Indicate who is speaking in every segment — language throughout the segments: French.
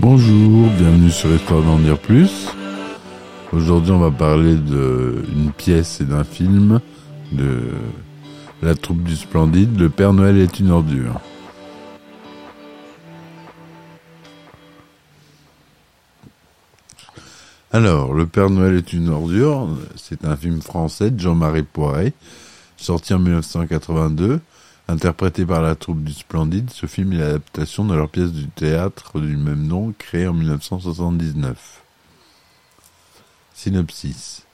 Speaker 1: Bonjour, bienvenue sur Histoire d'en dire plus. Aujourd'hui, on va parler d'une pièce et d'un film de la troupe du Splendide. Le Père Noël est une ordure. Alors, Le Père Noël est une ordure, c'est un film français de Jean-Marie Poiret, sorti en 1982, interprété par la troupe du Splendide. Ce film est l'adaptation de leur pièce du théâtre du même nom, créée en 1979. Synopsis.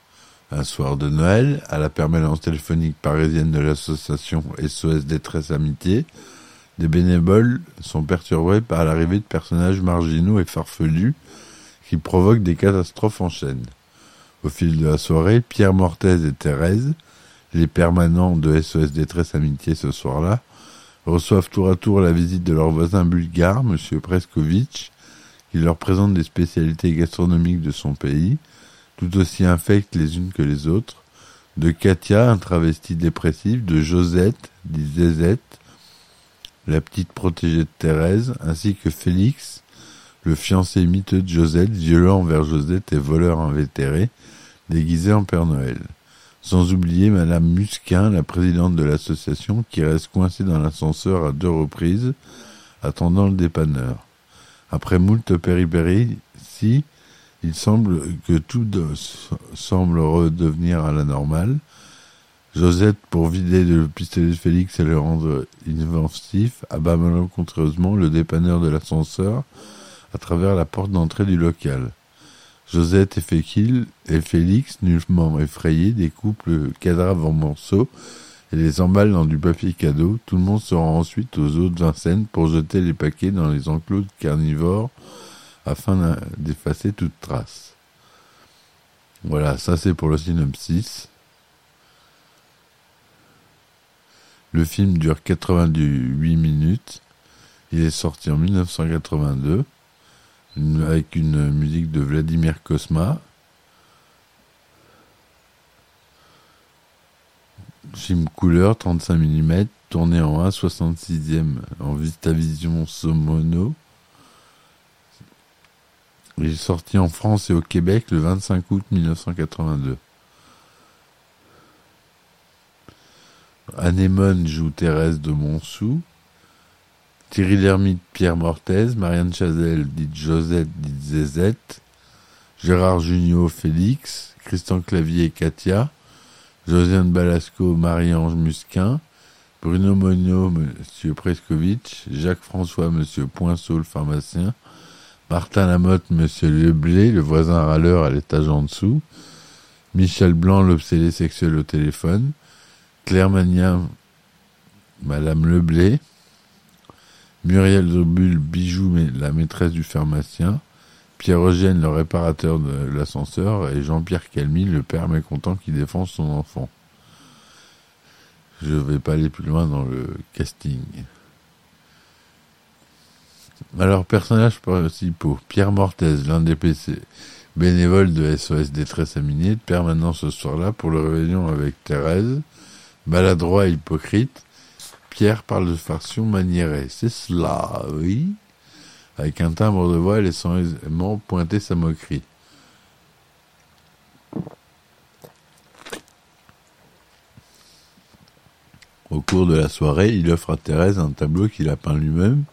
Speaker 1: Un soir de Noël, à la permanence téléphonique parisienne de l'association SOS Détresse Amitié, des bénévoles sont perturbés par l'arrivée de personnages marginaux et farfelus qui provoquent des catastrophes en chaîne. Au fil de la soirée, Pierre Mortez et Thérèse, les permanents de SOS Détresse Amitié ce soir-là, reçoivent tour à tour la visite de leur voisin bulgare, M. Preskovitch, qui leur présente des spécialités gastronomiques de son pays, tout aussi infectes les unes que les autres, de Katia, un travesti dépressif, de Josette, dit Zézette, la petite protégée de Thérèse, ainsi que Félix, le fiancé miteux de Josette, violent envers Josette et voleur invétéré, déguisé en Père Noël. Sans oublier Madame Musquin, la présidente de l'association, qui reste coincée dans l'ascenseur à deux reprises, attendant le dépanneur. Après moult péripéries, si, il semble que tout semble redevenir à la normale. Josette, pour vider le pistolet de Félix et le rendre inoffensif, abat malencontreusement le dépanneur de l'ascenseur, à travers la porte d'entrée du local. Josette et Fékil et Félix, nullement effrayés, découpent le cadavre en morceaux et les emballent dans du papier cadeau. Tout le monde se rend ensuite aux eaux de Vincennes pour jeter les paquets dans les enclos de carnivores afin d'effacer toute trace. Voilà, ça c'est pour le synopsis. Le film dure 88 minutes. Il est sorti en 1982 avec une musique de Vladimir Kosma. Film couleur 35 mm, tourné en 1,66e en Vistavision Somono. Il est sorti en France et au Québec le 25 août 1982. Anémone joue Thérèse de Montsou. Thierry Lhermitte, Pierre Mortez, Marianne Chazelle, dit Josette, dit Zézette, Gérard Junio, Félix, Christian Clavier, Katia, Josiane Balasco, Marie-Ange Musquin, Bruno Monio, Monsieur Preskovitch, Jacques-François, Monsieur Poinceau, le pharmacien, Martin Lamotte, Monsieur Leblé, le voisin râleur à l'étage en dessous, Michel Blanc, l'obsédé sexuel au téléphone, Claire Magnin, Madame Leblé, Muriel Zobul, Bijou, la maîtresse du pharmacien, Pierre Eugène, le réparateur de l'ascenseur, et Jean-Pierre Calmy, le père mécontent qui défend son enfant. Je ne vais pas aller plus loin dans le casting. Alors, personnages principaux. Pierre Mortez, l'un des PC, bénévole de SOS Détresse Aminée, de permanent ce soir-là pour le réveillon avec Thérèse, maladroit et hypocrite, Pierre parle de façon maniérée. C'est cela, oui. Avec un timbre de voix laissant aisément pointer sa moquerie. Au cours de la soirée, il offre à Thérèse un tableau qu'il a peint lui-même,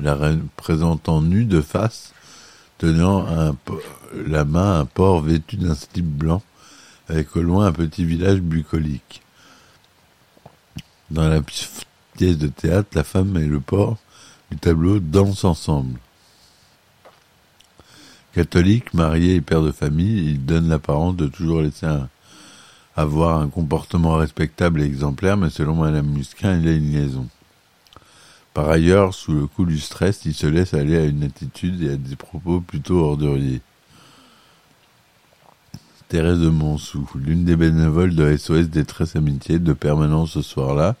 Speaker 1: la représentant nue de face, tenant la main un porc vêtu d'un slip blanc, avec au loin un petit village bucolique. Dans la pièce de théâtre, la femme et le porc du tableau dansent ensemble. Catholique, marié et père de famille, il donne l'apparence de toujours laisser avoir un comportement respectable et exemplaire, mais selon Madame Musquin, il a une liaison. Par ailleurs, sous le coup du stress, il se laisse aller à une attitude et à des propos plutôt orduriers. Thérèse de Montsou, l'une des bénévoles de SOS Détresse Amitié, de permanence ce soir-là,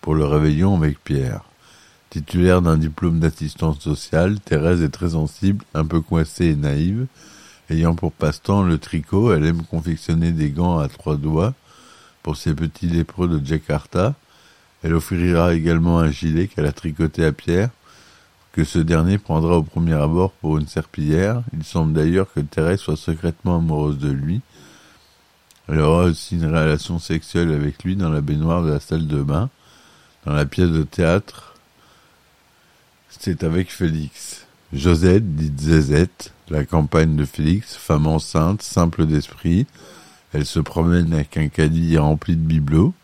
Speaker 1: pour le réveillon avec Pierre. Titulaire d'un diplôme d'assistante sociale, Thérèse est très sensible, un peu coincée et naïve. Ayant pour passe-temps le tricot, elle aime confectionner des gants à trois doigts pour ses petits lépreux de Jakarta. Elle offrira également un gilet qu'elle a tricoté à Pierre, ce dernier prendra au premier abord pour une serpillière. Il semble d'ailleurs que Thérèse soit secrètement amoureuse de lui. Elle aura aussi une relation sexuelle avec lui dans la baignoire de la salle de bain. Dans la pièce de théâtre, c'est avec Félix. Josette, dite Zézette, la campagne de Félix, femme enceinte, simple d'esprit. Elle se promène avec un caddie rempli de bibelots,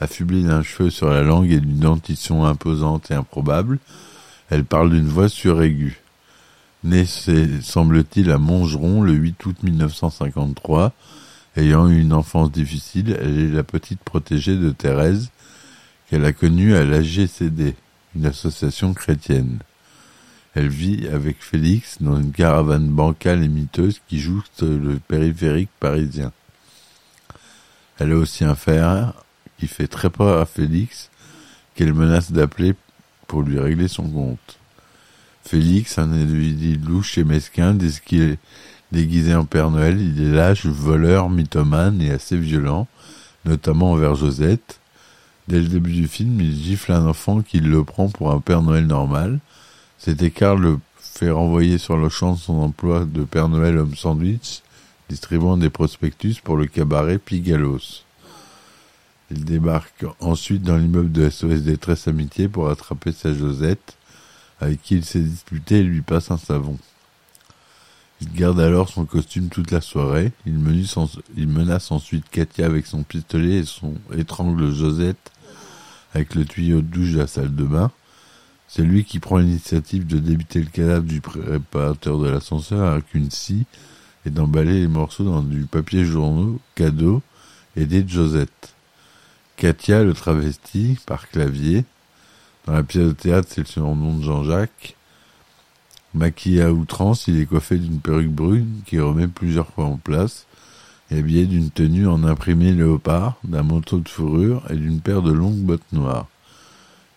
Speaker 1: affublée d'un cheveu sur la langue et d'une dentition imposante et improbable. Elle parle d'une voix suraiguë. Née, semble-t-il, à Montgeron le 8 août 1953, ayant eu une enfance difficile, elle est la petite protégée de Thérèse, qu'elle a connue à l'AGCD, une association chrétienne. Elle vit avec Félix dans une caravane bancale et miteuse qui jouxte le périphérique parisien. Elle a aussi un frère qui fait très peur à Félix, qu'elle menace d'appeler pour lui régler son compte. Félix, un individu louche et mesquin, dès qu'il est déguisé en Père Noël, il est lâche, voleur, mythomane et assez violent, notamment envers Josette. Dès le début du film, il gifle un enfant qui le prend pour un Père Noël normal, cet écart le fait renvoyer sur le champ de son emploi de Père Noël homme sandwich, distribuant des prospectus pour le cabaret Pigalos. Il débarque ensuite dans l'immeuble de SOS Détresse Amitié pour attraper sa Josette, avec qui il s'est disputé et lui passe un savon. Il garde alors son costume toute la soirée. Il menace, ensuite Katia avec son pistolet et son étrangle Josette avec le tuyau de douche de la salle de bain. C'est lui qui prend l'initiative de débiter le cadavre du préparateur de l'ascenseur avec une scie et d'emballer les morceaux dans du papier journaux, cadeau, aidé de Josette. Katia le travestit par clavier. Dans la pièce de théâtre, c'est le surnom de Jean-Jacques. Maquillé à outrance, il est coiffé d'une perruque brune qui remet plusieurs fois en place habillé d'une tenue en imprimé léopard, d'un manteau de fourrure et d'une paire de longues bottes noires.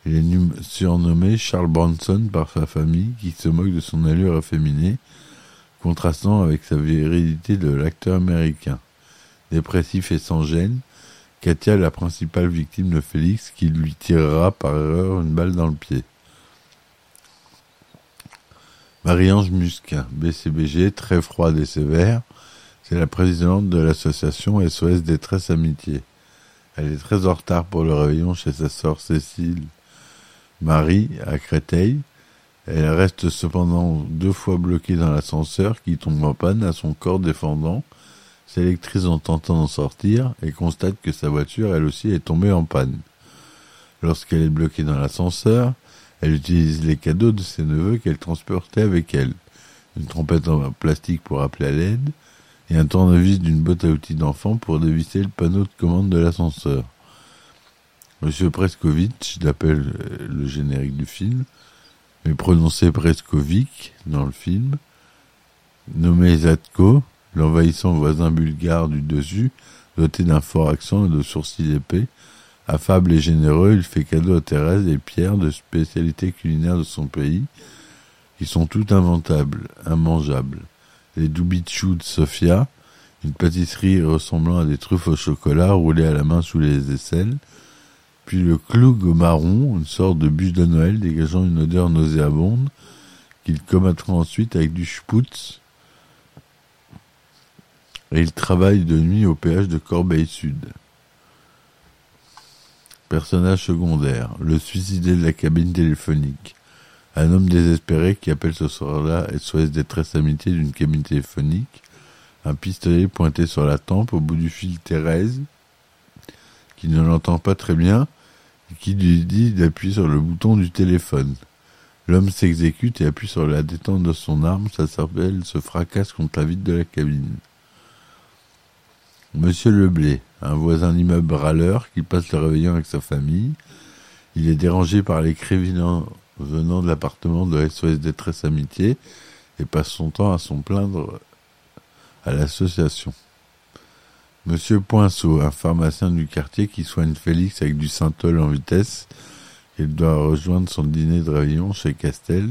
Speaker 1: Il est surnommé Charles Bronson par sa famille qui se moque de son allure efféminée, contrastant avec sa virilité de l'acteur américain. Dépressif et sans gêne, Katia la principale victime de Félix qui lui tirera par erreur une balle dans le pied. Marie-Ange Musquin, BCBG, très froide et sévère, c'est la présidente de l'association SOS Détresse Amitié. Elle est très en retard pour le réveillon chez sa sœur Cécile Marie, à Créteil. Elle reste cependant deux fois bloquée dans l'ascenseur qui tombe en panne à son corps défendant, s'électrise en tentant d'en sortir et constate que sa voiture elle aussi est tombée en panne. Lorsqu'elle est bloquée dans l'ascenseur, elle utilise les cadeaux de ses neveux qu'elle transportait avec elle. Une trompette en plastique pour appeler à l'aide et un tournevis d'une boîte à outils d'enfant pour dévisser le panneau de commande de l'ascenseur. Monsieur Preskovitch, d'appelle euh, le générique du film, mais prononcé Preskovic dans le film, nommé Zatko, l'envahissant voisin bulgare du dessus, doté d'un fort accent et de sourcils épais, affable et généreux, il fait cadeau à Thérèse et Pierre de spécialités culinaires de son pays, qui sont toutes inventables, immangeables. Les doubichous de Sofia, une pâtisserie ressemblant à des truffes au chocolat roulées à la main sous les aisselles, puis le cloug marron, une sorte de bûche de Noël dégageant une odeur nauséabonde, qu'il commettra ensuite avec du sputz. Et il travaille de nuit au péage de Corbeil-Sud. Personnage secondaire, le suicidé de la cabine téléphonique. Un homme désespéré qui appelle ce soir-là SOS détresse amitié d'une cabine téléphonique. Un pistolet pointé sur la tempe, au bout du fil Thérèse, qui ne l'entend pas très bien, et qui lui dit d'appuyer sur le bouton du téléphone. L'homme s'exécute et appuie sur la détente de son arme, sa cervelle se fracasse contre la vitre de la cabine. Monsieur Leblé, un voisin d'immeuble râleur qui passe le réveillon avec sa famille, il est dérangé par les cris venant de l'appartement de SOS Détresse Amitié et passe son temps à s'en plaindre à l'association. Monsieur Poinceau, un pharmacien du quartier qui soigne Félix avec du synthol en vitesse, Il doit rejoindre son dîner de réveillon chez Castel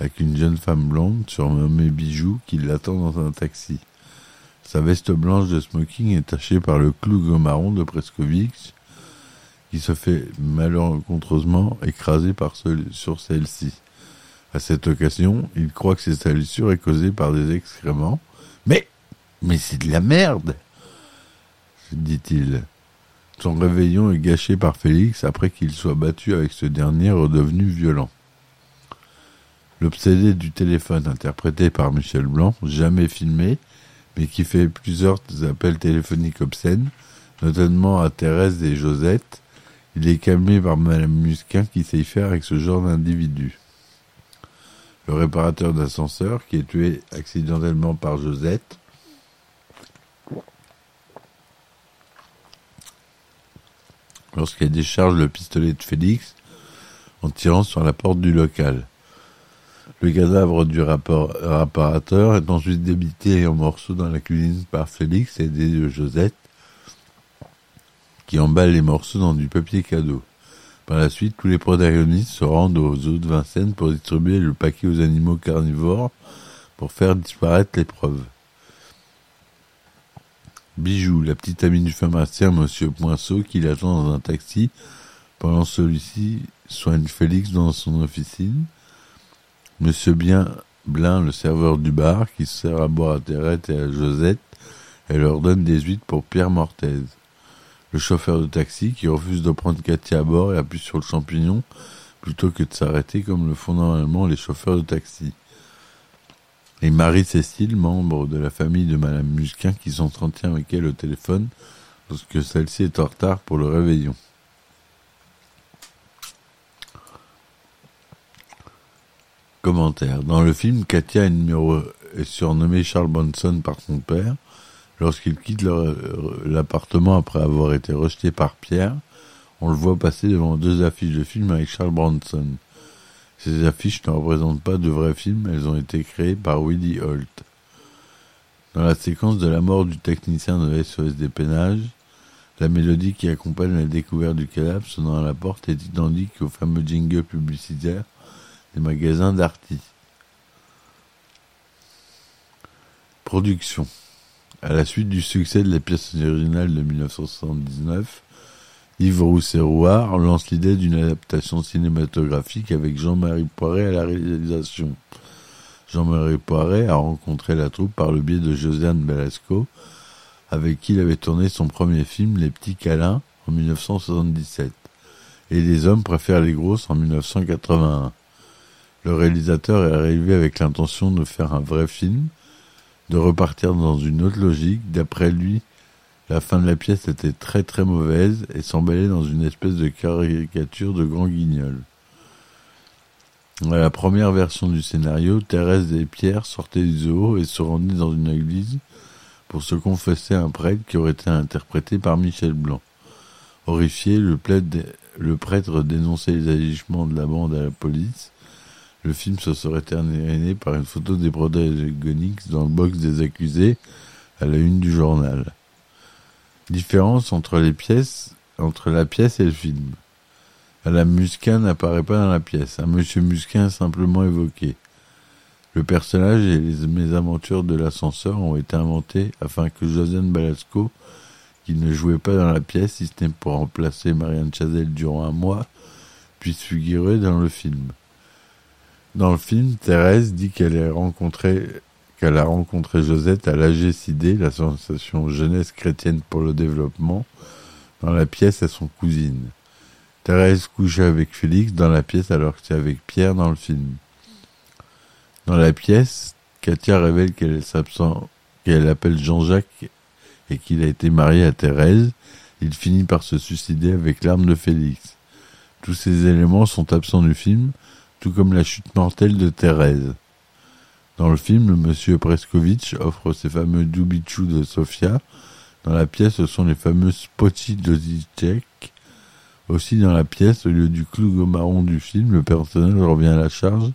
Speaker 1: avec une jeune femme blonde surnommée Bijou qui l'attend dans un taxi. Sa veste blanche de smoking est tachée par le clou marron de Prescovitch qui se fait malencontreusement écraser par sur celle-ci. À cette occasion, il croit que cette salissure est causée par des excréments. Mais, mais c'est de la merde dit-il. Son réveillon est gâché par Félix après qu'il soit battu avec ce dernier redevenu violent. L'obsédé du téléphone interprété par Michel Blanc, jamais filmé, mais qui fait plusieurs appels téléphoniques obscènes, notamment à Thérèse et Josette, il est calmé par Madame Musquin qui sait faire avec ce genre d'individu. Le réparateur d'ascenseur, qui est tué accidentellement par Josette, lorsqu'elle décharge le pistolet de Félix en tirant sur la porte du local. Le cadavre du réparateur est ensuite débité en morceaux dans la cuisine par Félix et de Josette, qui emballent les morceaux dans du papier cadeau. Par la suite, tous les protagonistes se rendent aux eaux de Vincennes pour distribuer le paquet aux animaux carnivores pour faire disparaître les preuves. Bijou, la petite amie du pharmacien Monsieur Poinceau, qui l'attend dans un taxi, pendant celui-ci soigne Félix dans son officine. Monsieur Bien le serveur du bar, qui sert à boire à Thérèse et à Josette, et leur donne des huîtres pour Pierre Mortaise. Le chauffeur de taxi, qui refuse de prendre Cathy à bord et appuie sur le champignon, plutôt que de s'arrêter comme le font normalement les chauffeurs de taxi et Marie-Cécile, membre de la famille de Madame Musquin, qui s'entretient avec elle au téléphone lorsque celle-ci est en retard pour le réveillon. Dans le film, Katia est, est surnommée Charles Bronson par son père. Lorsqu'il quitte l'appartement après avoir été rejeté par Pierre, on le voit passer devant deux affiches de film avec Charles Bronson. Ces affiches ne représentent pas de vrais films, elles ont été créées par Willie Holt. Dans la séquence de la mort du technicien de SOS Dépénage, la mélodie qui accompagne la découverte du cadavre sonnant à la porte est identique au fameux jingle publicitaire des magasins d'Arty. Production. À la suite du succès de la pièce originale de 1979, Yves Rousset-Rouard lance l'idée d'une adaptation cinématographique avec Jean-Marie Poiret à la réalisation. Jean-Marie Poiret a rencontré la troupe par le biais de Josiane Belasco, avec qui il avait tourné son premier film Les Petits Câlins en 1977, et Les Hommes préfèrent les grosses en 1981. Le réalisateur est arrivé avec l'intention de faire un vrai film, de repartir dans une autre logique, d'après lui, la fin de la pièce était très très mauvaise et s'emballait dans une espèce de caricature de grand guignol. Dans la première version du scénario, Thérèse et Pierre sortaient du zoo et se rendaient dans une église pour se confesser à un prêtre qui aurait été interprété par Michel Blanc. Horrifié, le, prêtre dénonçait les agissements de la bande à la police. Le film se serait terminé par une photo des protagonistes dans le box des accusés à la une du journal. Différence entre les pièces, entre la pièce et le film. Madame Musquin n'apparaît pas dans la pièce. Un monsieur Musquin simplement évoqué. Le personnage et les mésaventures de l'ascenseur ont été inventés afin que Josiane Balasco, qui ne jouait pas dans la pièce, si ce n'est pour remplacer Marianne Chazelle durant un mois, puisse figurer dans le film. Dans le film, Thérèse dit qu'elle a rencontré qu'elle a rencontré Josette à l'AGCD, l'association Jeunesse chrétienne pour le développement, dans la pièce à son cousine. Thérèse couchait avec Félix dans la pièce alors que c'est avec Pierre dans le film. Dans la pièce, Katia révèle qu'elle est absent, qu'elle appelle Jean-Jacques et qu'il a été marié à Thérèse. Il finit par se suicider avec l'arme de Félix. Tous ces éléments sont absents du film, tout comme la chute mortelle de Thérèse. Dans le film, Monsieur Preskovitch offre ses fameux doubichous de Sofia. Dans la pièce, ce sont les fameux Spotty de. Aussi dans la pièce, au lieu du clou marron du film, le personnel revient à la charge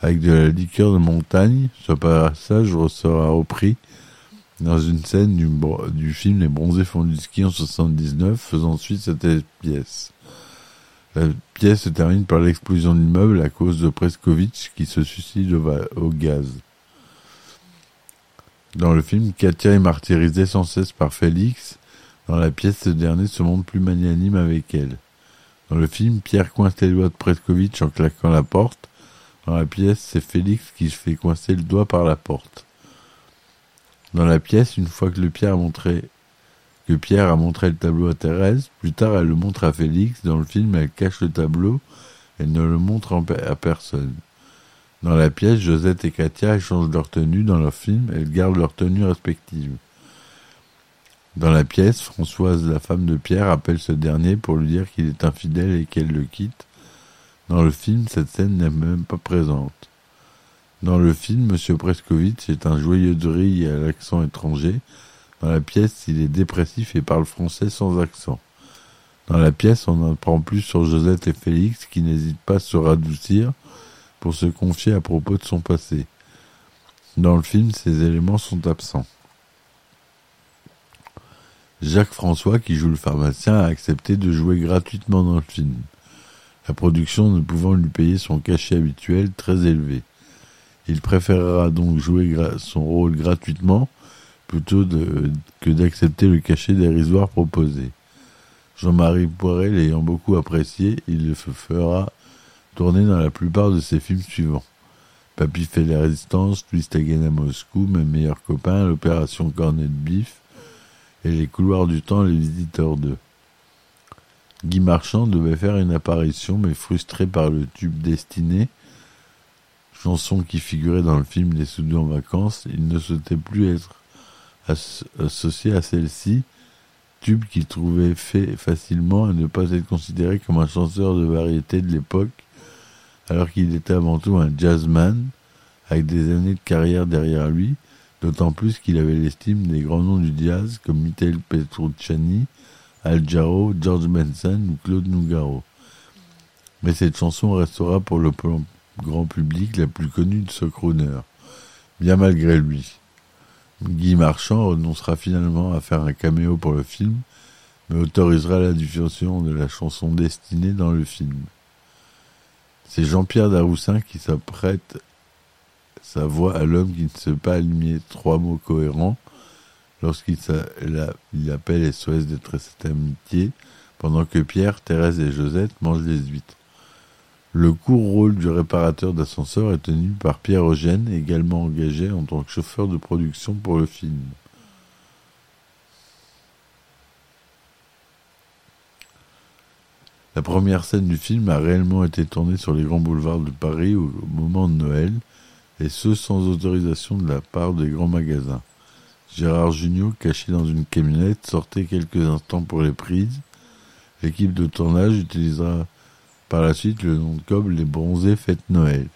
Speaker 1: avec de la liqueur de montagne. Ce passage sera repris dans une scène du, du film Les Bronzés font du ski en 79, faisant suite à cette pièce. La pièce se termine par l'explosion de l'immeuble à cause de Preskovitch qui se suicide au, gaz. Dans le film, Katia est martyrisée sans cesse par Félix. Dans la pièce, ce dernier se montre plus magnanime avec elle. Dans le film, Pierre coince les doigts de Preskovitch en claquant la porte. Dans la pièce, c'est Félix qui se fait coincer le doigt par la porte. Dans la pièce, une fois que le Pierre a montré que Pierre a montré le tableau à Thérèse, plus tard elle le montre à Félix. Dans le film, elle cache le tableau, elle ne le montre à personne. Dans la pièce, Josette et Katia échangent leur tenue. Dans leur film, elles gardent leur tenue respective. Dans la pièce, Françoise, la femme de Pierre, appelle ce dernier pour lui dire qu'il est infidèle et qu'elle le quitte. Dans le film, cette scène n'est même pas présente. Dans le film, M. Preskovitch est un joyeux de rire à l'accent étranger. Dans la pièce, il est dépressif et parle français sans accent. Dans la pièce, on apprend plus sur Josette et Félix qui n'hésitent pas à se radoucir pour se confier à propos de son passé. Dans le film, ces éléments sont absents. Jacques François, qui joue le pharmacien, a accepté de jouer gratuitement dans le film, la production ne pouvant lui payer son cachet habituel très élevé. Il préférera donc jouer son rôle gratuitement plutôt de- que d'accepter le cachet dérisoire proposé. Jean-Marie Poiret l'ayant beaucoup apprécié, il le fera tourner dans la plupart de ses films suivants. Papy fait la résistance, Twist Again à Moscou, Mes meilleurs copains, l'opération Cornet de Bif et les couloirs du temps, les visiteurs 2. Guy Marchand devait faire une apparition, mais frustré par le tube Destiné, chanson qui figurait dans le film Les Soudous en vacances, il ne souhaitait plus être associé à celle-ci, tube qu'il trouvait fait facilement et ne pas être considéré comme un chanteur de variété de l'époque, alors qu'il était avant tout un jazzman, avec des années de carrière derrière lui, d'autant plus qu'il avait l'estime des grands noms du jazz comme Michael Petrucciani, Al Jarreau, George Benson ou Claude Nougaro. Mais cette chanson restera pour le grand public la plus connue de ce crooner, bien malgré lui. Guy Marchand renoncera finalement à faire un caméo pour le film, mais autorisera la diffusion de la chanson destinée dans le film. C'est Jean-Pierre Daroussin qui s'apprête sa voix à l'homme qui ne sait pas aligner trois mots cohérents lorsqu'il il appelle SOS détresse et amitié, pendant que Pierre, Thérèse et Josette mangent les huîtres. Le court rôle du réparateur d'ascenseur est tenu par Pierre Eugène, également engagé en tant que chauffeur de production pour le film. La première scène du film a réellement été tournée sur les grands boulevards de Paris au moment de Noël, et ce sans autorisation de la part des grands magasins. Gérard Jugnot, caché dans une camionnette, sortait quelques instants pour les prises. L'équipe de tournage utilisera par la suite le nom de cob Les Bronzés Fête Noël.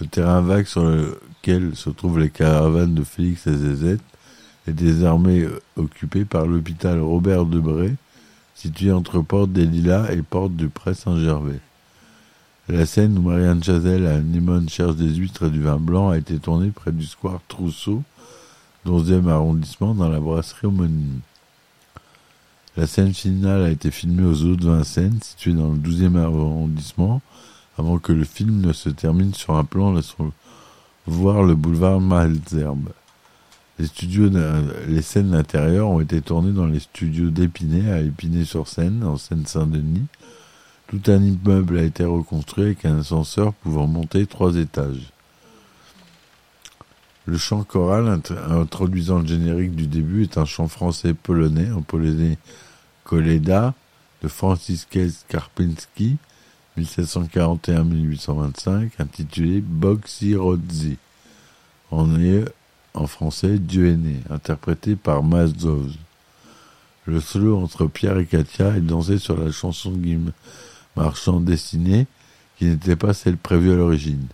Speaker 1: Le terrain vague sur lequel se trouvent les caravanes de Félix et Zézette est désormais occupé par l'hôpital Robert Debré, situé entre Porte des Lilas et Porte du Pré Saint-Gervais. La scène où Marianne Chazelle à Nimone cherche des huîtres et du vin blanc a été tournée près du square Trousseau, 11e arrondissement, dans la brasserie homonyme. La scène finale a été filmée aux eaux de Vincennes, située dans le 12e arrondissement, avant que le film ne se termine sur un plan laissant voir le boulevard Malzerbe. Les, scènes intérieures ont été tournées dans les studios d'Épinay, à Épinay-sur-Seine, en Seine-Saint-Denis. Tout un immeuble a été reconstruit avec un ascenseur pouvant monter trois étages. Le chant choral int- introduisant le générique du début est un chant français polonais en polonais Koleda de Franciszek Karpinski 1741-1825 intitulé Boxy Rodzi en, en français Dieu est né interprété par Mazov. Le solo entre Pierre et Katia est dansé sur la chanson Guy Marchand destinée qui n'était pas celle prévue à l'origine.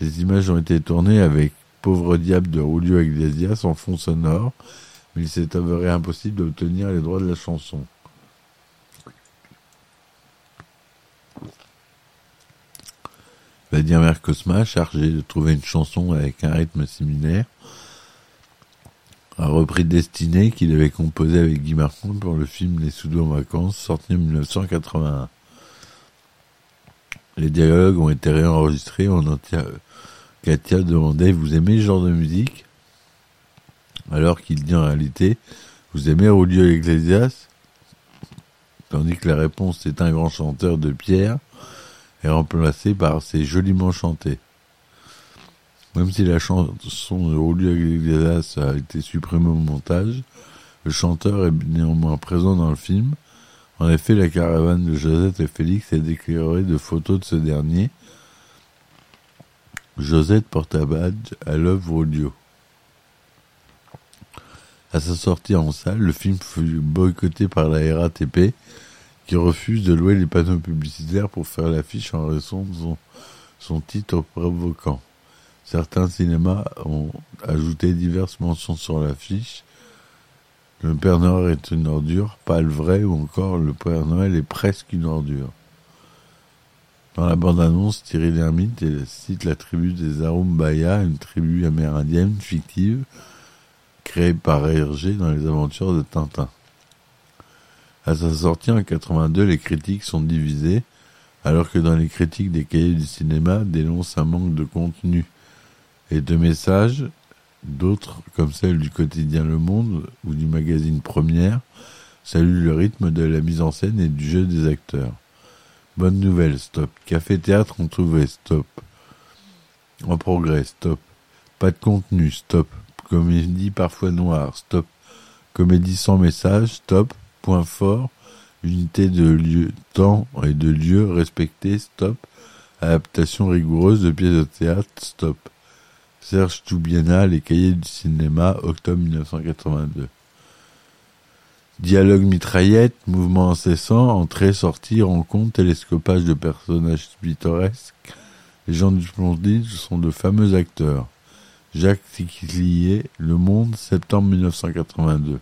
Speaker 1: Les images ont été tournées avec Pauvre diable de Julio Iglesias en fond sonore, mais il s'est avéré impossible d'obtenir les droits de la chanson. Vladimir Kosma, chargé de trouver une chanson avec un rythme similaire, a repris Destinée qu'il avait composé avec Guy Marchand pour le film Les Soudous en vacances, sorti en 1981. Les dialogues ont été réenregistrés. On Katia demander Vous aimez ce genre de musique? Alors qu'il dit en réalité Vous aimez Julio Iglesias? Tandis que la réponse est un grand chanteur de pierre est remplacée par C'est joliment chanté. Même si la chanson de Julio Iglesias a été supprimée au montage, le chanteur est néanmoins présent dans le film. En effet, la caravane de Josette et Félix est décorée de photos de ce dernier. Josette porte un badge à l'œuvre audio. À sa sortie en salle, le film fut boycotté par la RATP, qui refuse de louer les panneaux publicitaires pour faire l'affiche en raison de son, titre provoquant. Certains cinémas ont ajouté diverses mentions sur l'affiche, le Père Noël est une ordure, pas le vrai, ou encore le Père Noël est presque une ordure. Dans la bande-annonce, Thierry Lhermitte cite la tribu des Arumbaya, une tribu amérindienne fictive créée par Hergé dans les aventures de Tintin. À sa sortie en 82, les critiques sont divisées, alors que dans les critiques des cahiers du cinéma dénoncent un manque de contenu et de messages, D'autres, comme celle du quotidien Le Monde ou du magazine Première, saluent le rythme de la mise en scène et du jeu des acteurs. Bonne nouvelle, stop. Café théâtre on trouvé, stop. En progrès, stop. Pas de contenu, stop. Comédie parfois noire, stop. Comédie sans message, stop. Point fort. Unité de lieu, temps et de lieu respecté, stop. Adaptation rigoureuse de pièces de théâtre, stop. Serge Toubiana, Les Cahiers du cinéma, octobre 1982. Dialogue mitraillette, mouvement incessant, entrée, sortie, rencontre, télescopage de personnages pittoresques. Les gens du Splendide sont de fameux acteurs. Jacques Tiquilier, Le Monde, septembre 1982.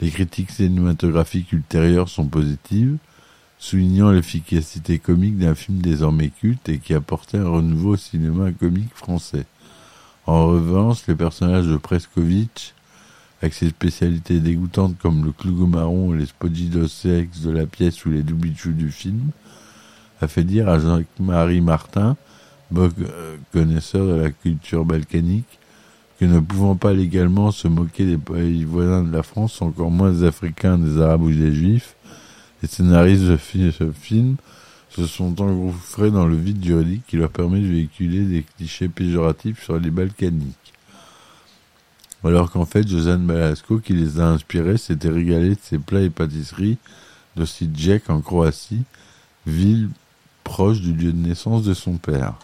Speaker 1: Les critiques cinématographiques ultérieures sont positives, soulignant l'efficacité comique d'un film désormais culte et qui apportait un renouveau au cinéma comique français. En revanche, les personnages de Preskovitch, avec ses spécialités dégoûtantes comme le clougo marron et les spodidosex de la pièce ou les doubichous du film, a fait dire à Jacques-Marie Martin, bon connaisseur de la culture balkanique, que ne pouvant pas légalement se moquer des pays voisins de la France, encore moins des Africains, des Arabes ou des Juifs, les scénaristes de ce film se sont engouffrés dans le vide juridique qui leur permet de véhiculer des clichés péjoratifs sur les Balkaniques. Alors qu'en fait, Josan Balasco, qui les a inspirés, s'était régalé de ses plats et pâtisseries de Sidjek en Croatie, ville proche du lieu de naissance de son père.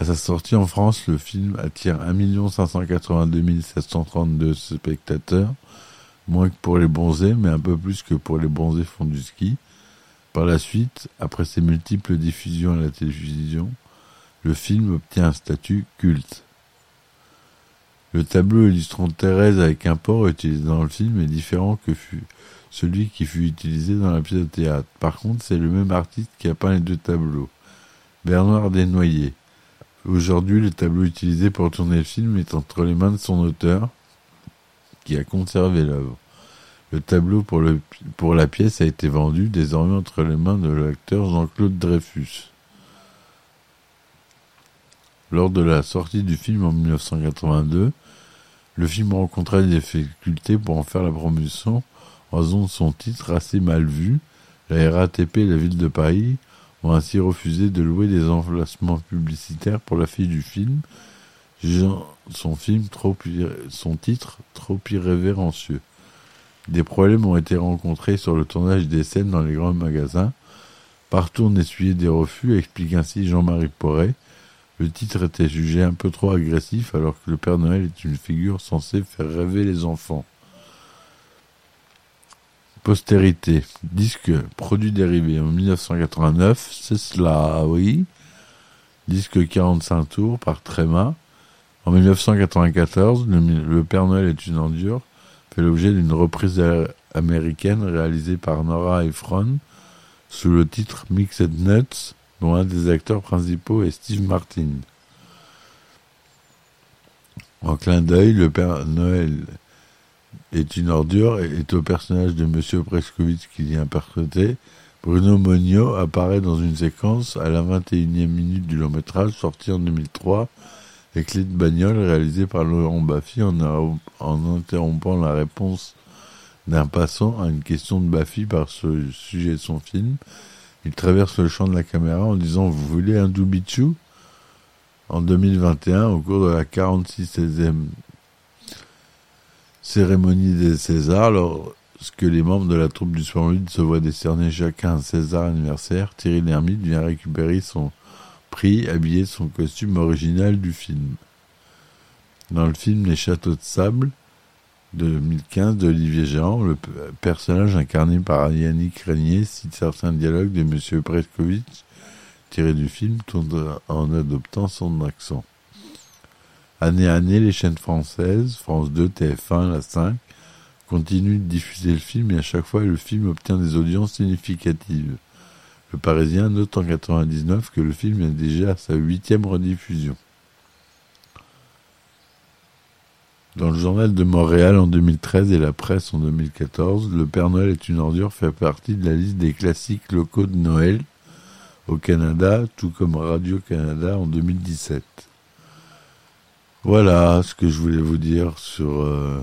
Speaker 1: À sa sortie en France, le film attire 1 582 732 spectateurs, moins que pour les bonzés, mais un peu plus que pour les bonzés font du ski, par la suite, après ses multiples diffusions à la télévision, le film obtient un statut culte. Le tableau illustrant Thérèse avec un port utilisé dans le film est différent que celui qui fut utilisé dans la pièce de théâtre. Par contre, c'est le même artiste qui a peint les deux tableaux. Bernard Desnoyers. Aujourd'hui, le tableau utilisé pour tourner le film est entre les mains de son auteur, qui a conservé l'œuvre. Le tableau pour, la pièce a été vendu désormais entre les mains de l'acteur Jean-Claude Dreyfus. Lors de la sortie du film en 1982, le film rencontra des difficultés pour en faire la promotion en raison de son titre assez mal vu. La RATP et la ville de Paris ont ainsi refusé de louer des emplacements publicitaires pour l'affiche du film, jugeant son, film trop, son titre trop irrévérencieux. Des problèmes ont été rencontrés sur le tournage des scènes dans les grands magasins. Partout on essuyait des refus, explique ainsi Jean-Marie Porret. Le titre était jugé un peu trop agressif alors que le Père Noël est une figure censée faire rêver les enfants. Postérité. Disque produit dérivé en 1989, c'est cela, oui. Disque 45 tours par Tréma. En 1994, le, Père Noël est une endure fait l'objet d'une reprise américaine réalisée par Nora Ephron sous le titre Mixed Nuts, dont un des acteurs principaux est Steve Martin. En clin d'œil, le Père Noël est une ordure et est au personnage de Monsieur Preskovitz qu'il y interprété Bruno Monio apparaît dans une séquence à la 21e minute du long métrage sorti en 2003 et Clé de bagnole réalisé par Laurent Baffy en, en interrompant la réponse d'un passant à une question de Baffy par ce sujet de son film. Il traverse le champ de la caméra en disant Vous voulez un Doubichou En 2021, au cours de la 46e cérémonie des Césars, lorsque les membres de la troupe du Splendide se voient décerner chacun un César anniversaire, Thierry Lhermitte vient récupérer son prix habillé son costume original du film. Dans le film Les Châteaux de Sable, de 2015 d'Olivier Géant, le personnage incarné par Yannick Régnier cite certains dialogues de M. Preskovitch tirés du film tout en adoptant son accent. Année à année, les chaînes françaises, France 2, TF1, La 5, continuent de diffuser le film et à chaque fois le film obtient des audiences significatives. Le Parisien note en 99 que le film est déjà à sa huitième rediffusion. Dans le journal de Montréal en 2013 et la presse en 2014, Le Père Noël est une ordure fait partie de la liste des classiques locaux de Noël au Canada, tout comme Radio-Canada en 2017. Voilà ce que je voulais vous dire sur euh,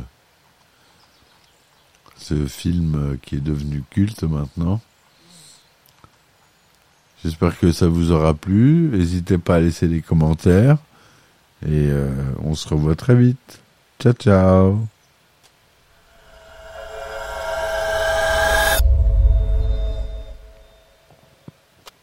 Speaker 1: ce film qui est devenu culte maintenant. J'espère que ça vous aura plu. N'hésitez pas à laisser des commentaires. Et euh, on se revoit très vite. Ciao, ciao.